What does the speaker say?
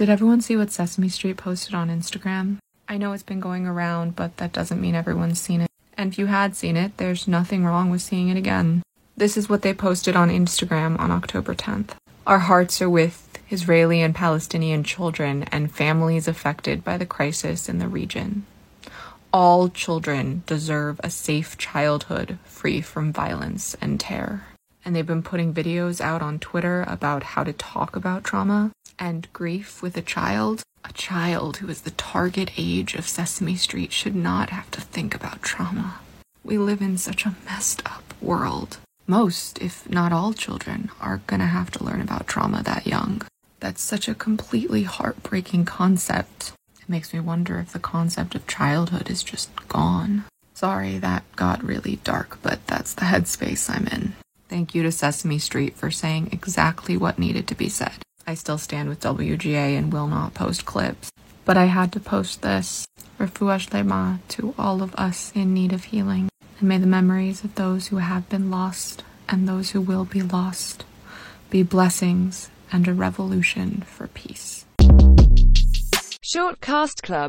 Did everyone see what Sesame Street posted on Instagram? I know it's been going around, but that doesn't mean everyone's seen it. And if you had seen it, there's nothing wrong with seeing it again. This is what they posted on Instagram on October 10th. Our hearts are with Israeli and Palestinian children and families affected by the crisis in the region. All children deserve a safe childhood free from violence and terror. And they've been putting videos out on Twitter about how to talk about trauma and grief with a child. A child who is the target age of Sesame Street should not have to think about trauma. We live in such a messed up world. Most, if not all, children are gonna have to learn about trauma that young. That's such a completely heartbreaking concept. It makes me wonder if the concept of childhood is just gone. Sorry that got really dark, but that's the headspace I'm in. Thank you to Sesame Street for saying exactly what needed to be said. I still stand with WGA and will not post clips. But I had to post this. Refuah Shlema to all of us in need of healing and may the memories of those who have been lost and those who will be lost be blessings and a revolution for peace. Shortcast Club